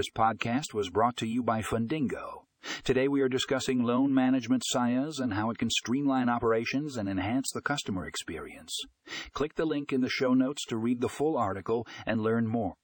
This podcast was brought to you by Fundingo. Today we are discussing loan management SaaS and how it can streamline operations and enhance the customer experience. Click the link in the show notes to read the full article and learn more.